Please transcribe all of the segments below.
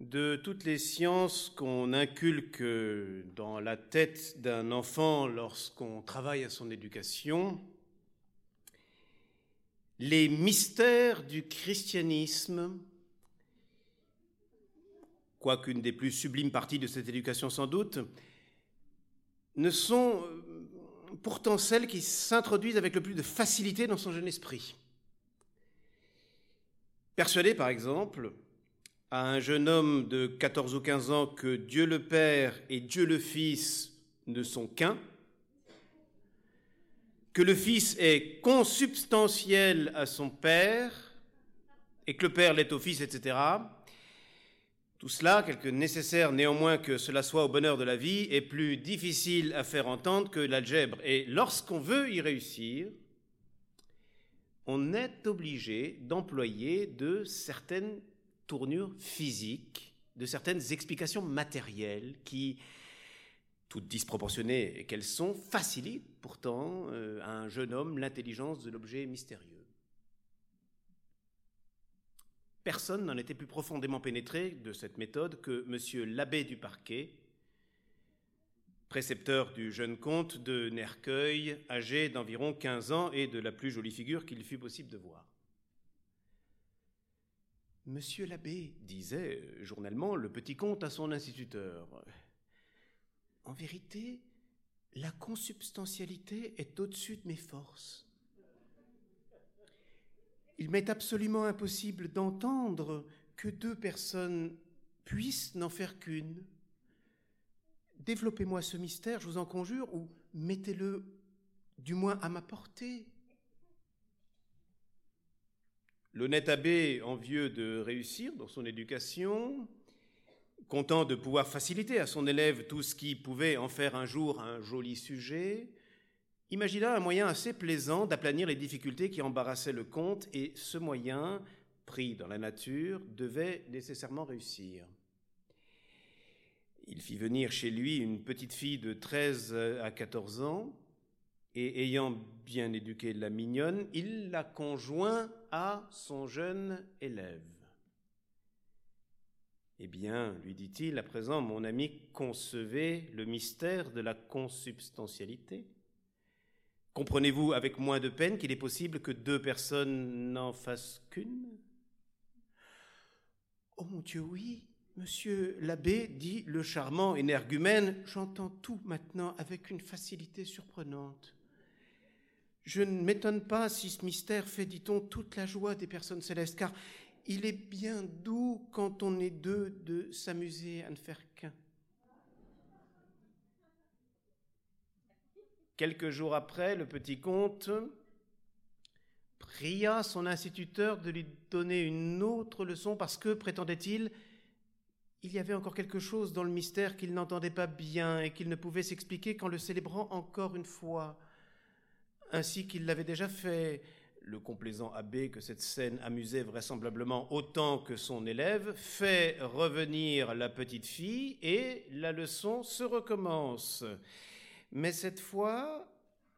de toutes les sciences qu'on inculque dans la tête d'un enfant lorsqu'on travaille à son éducation, les mystères du christianisme, quoiqu'une des plus sublimes parties de cette éducation sans doute, ne sont pourtant celles qui s'introduisent avec le plus de facilité dans son jeune esprit. Persuadé, par exemple, à un jeune homme de 14 ou 15 ans que Dieu le Père et Dieu le Fils ne sont qu'un, que le Fils est consubstantiel à son Père et que le Père l'est au Fils, etc. Tout cela, quelque nécessaire néanmoins que cela soit au bonheur de la vie, est plus difficile à faire entendre que l'algèbre. Et lorsqu'on veut y réussir, on est obligé d'employer de certaines tournures physiques, de certaines explications matérielles qui, toutes disproportionnées qu'elles sont, facilitent pourtant euh, à un jeune homme l'intelligence de l'objet mystérieux. Personne n'en était plus profondément pénétré de cette méthode que M. l'abbé du parquet, précepteur du jeune comte de Nercueil, âgé d'environ 15 ans et de la plus jolie figure qu'il fût possible de voir. Monsieur l'abbé, disait journellement le petit comte à son instituteur, en vérité, la consubstantialité est au-dessus de mes forces. Il m'est absolument impossible d'entendre que deux personnes puissent n'en faire qu'une. Développez-moi ce mystère, je vous en conjure, ou mettez-le du moins à ma portée. L'honnête abbé, envieux de réussir dans son éducation, content de pouvoir faciliter à son élève tout ce qui pouvait en faire un jour un joli sujet, imagina un moyen assez plaisant d'aplanir les difficultés qui embarrassaient le comte, et ce moyen, pris dans la nature, devait nécessairement réussir. Il fit venir chez lui une petite fille de 13 à 14 ans, et ayant bien éduqué la mignonne, il la conjoint à son jeune élève. Eh bien, lui dit-il, à présent, mon ami, concevez le mystère de la consubstantialité. Comprenez-vous avec moins de peine qu'il est possible que deux personnes n'en fassent qu'une Oh mon Dieu, oui, monsieur l'abbé, dit le charmant énergumène, j'entends tout maintenant avec une facilité surprenante. Je ne m'étonne pas si ce mystère fait, dit-on, toute la joie des personnes célestes, car il est bien doux quand on est deux de s'amuser à ne faire qu'un. Quelques jours après, le petit comte pria son instituteur de lui donner une autre leçon parce que, prétendait-il, il y avait encore quelque chose dans le mystère qu'il n'entendait pas bien et qu'il ne pouvait s'expliquer qu'en le célébrant encore une fois, ainsi qu'il l'avait déjà fait. Le complaisant abbé, que cette scène amusait vraisemblablement autant que son élève, fait revenir la petite fille et la leçon se recommence. Mais cette fois,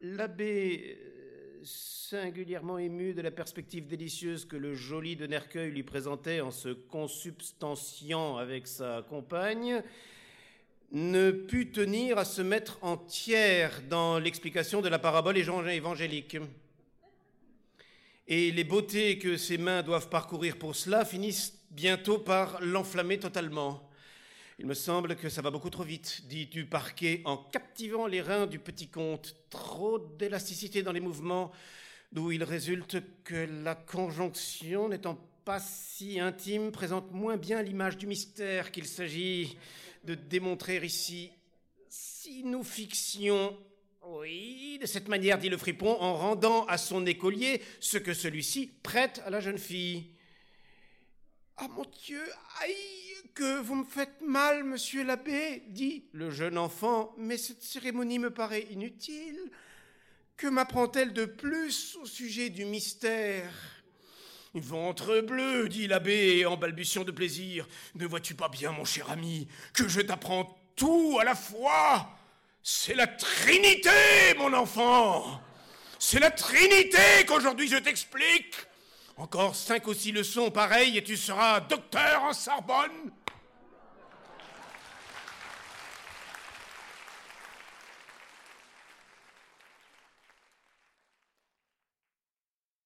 l'abbé, euh, singulièrement ému de la perspective délicieuse que le joli de Nercueil lui présentait en se consubstantiant avec sa compagne, ne put tenir à se mettre en tiers dans l'explication de la parabole évangélique. Et les beautés que ses mains doivent parcourir pour cela finissent bientôt par l'enflammer totalement. Il me semble que ça va beaucoup trop vite, dit du parquet en captivant les reins du petit comte. Trop d'élasticité dans les mouvements, d'où il résulte que la conjonction n'étant pas si intime présente moins bien l'image du mystère qu'il s'agit de démontrer ici. Si nous fixions oui, de cette manière, dit le fripon, en rendant à son écolier ce que celui-ci prête à la jeune fille. Ah mon Dieu, aïe que vous me faites mal, monsieur l'abbé, dit le jeune enfant, mais cette cérémonie me paraît inutile. Que m'apprend-elle de plus au sujet du mystère? Ventre bleu, dit l'abbé en balbutiant de plaisir. Ne vois-tu pas bien, mon cher ami, que je t'apprends tout à la fois? C'est la Trinité, mon enfant! C'est la Trinité qu'aujourd'hui je t'explique! Encore cinq ou six leçons pareilles et tu seras docteur en Sorbonne